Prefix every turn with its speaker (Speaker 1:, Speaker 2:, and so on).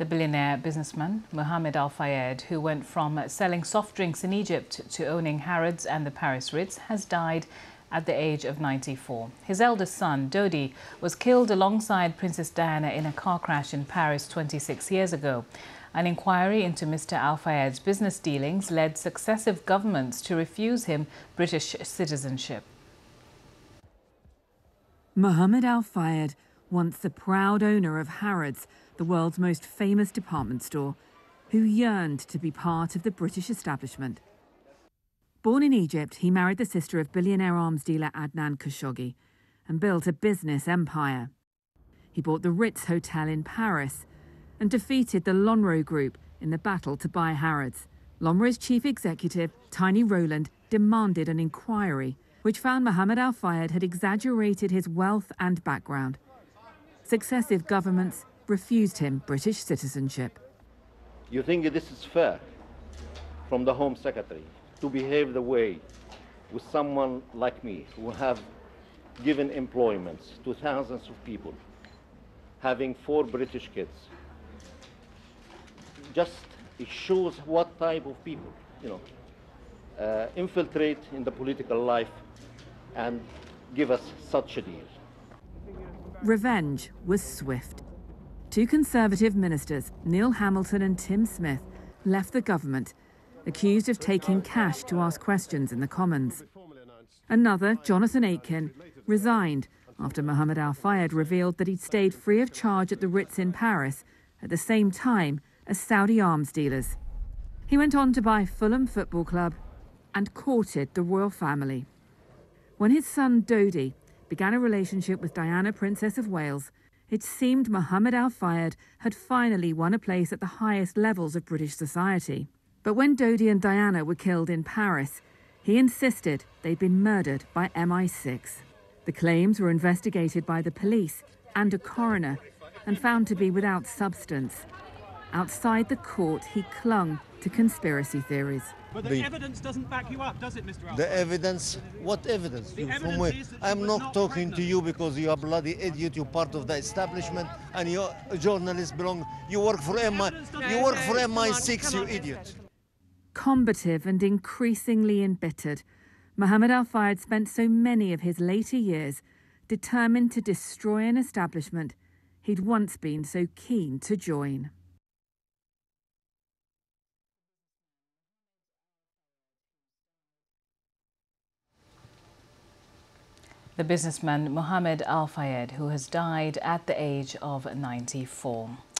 Speaker 1: The billionaire businessman Mohamed Al Fayed, who went from selling soft drinks in Egypt to owning Harrods and the Paris Ritz, has died at the age of 94. His eldest son, Dodi, was killed alongside Princess Diana in a car crash in Paris 26 years ago. An inquiry into Mr. Al Fayed's business dealings led successive governments to refuse him British citizenship.
Speaker 2: Mohamed Al Fayed, once the proud owner of Harrods, the world's most famous department store, who yearned to be part of the British establishment. Born in Egypt, he married the sister of billionaire arms dealer Adnan Khashoggi and built a business empire. He bought the Ritz Hotel in Paris and defeated the Lonrho Group in the battle to buy Harrods. Lonrho's chief executive, Tiny Rowland, demanded an inquiry, which found Mohamed Al Fayed had exaggerated his wealth and background. Successive governments refused him British citizenship.
Speaker 3: You think this is fair from the Home Secretary to behave the way with someone like me who have given employment to thousands of people, having four British kids. Just it shows what type of people, you know, uh, infiltrate in the political life and give us such a deal.
Speaker 2: Revenge was swift. Two Conservative ministers, Neil Hamilton and Tim Smith, left the government, accused of taking cash to ask questions in the Commons. Another, Jonathan Aitken, resigned after Mohamed Al Fayed revealed that he'd stayed free of charge at the Ritz in Paris at the same time as Saudi arms dealers. He went on to buy Fulham Football Club and courted the royal family. When his son Dodi began a relationship with Diana, Princess of Wales, it seemed Mohamed Al Fayed had finally won a place at the highest levels of British society. But when Dodi and Diana were killed in Paris, he insisted they'd been murdered by MI6. The claims were investigated by the police and a coroner and found to be without substance. Outside the court, he clung to conspiracy theories.
Speaker 4: But the, the, evidence doesn't back you up, does it, Mr.
Speaker 5: Al- The evidence? What evidence? The evidence From where? I'm not, not talking pregnant. to you because you're a bloody idiot. You're part of the establishment, and you're a journalist. Belong. You work for MI. You work for MI6. You idiot.
Speaker 2: Combative and increasingly embittered, Mohamed Al Fayed spent so many of his later years determined to destroy an establishment he'd once been so keen to join.
Speaker 1: The businessman Mohamed Al Fayed, who has died at the age of 94.